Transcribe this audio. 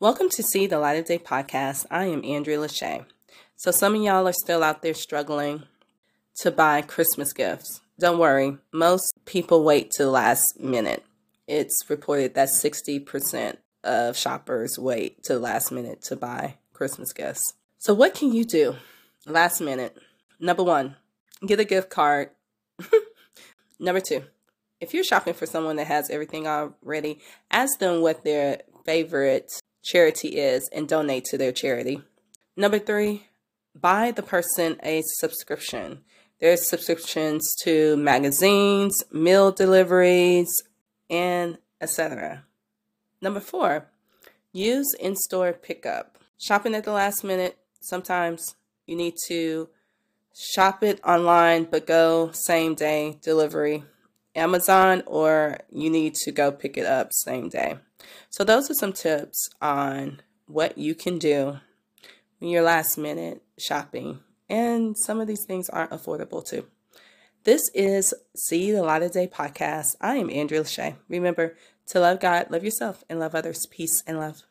Welcome to See the Light of Day podcast. I am Andrea Lashea. So, some of y'all are still out there struggling to buy Christmas gifts. Don't worry, most people wait to the last minute. It's reported that 60% of shoppers wait to the last minute to buy Christmas gifts. So, what can you do last minute? Number one, get a gift card. Number two, if you're shopping for someone that has everything already, ask them what their favorite charity is and donate to their charity. Number three, buy the person a subscription. There's subscriptions to magazines, meal deliveries, and etc. Number four, use in store pickup. Shopping at the last minute, sometimes you need to shop it online but go same day delivery Amazon or you need to go pick it up same day. So those are some tips on what you can do when you're last minute shopping. And some of these things aren't affordable too. This is See the Light of Day podcast. I am Andrea Lashea. Remember to love God, love yourself, and love others. Peace and love.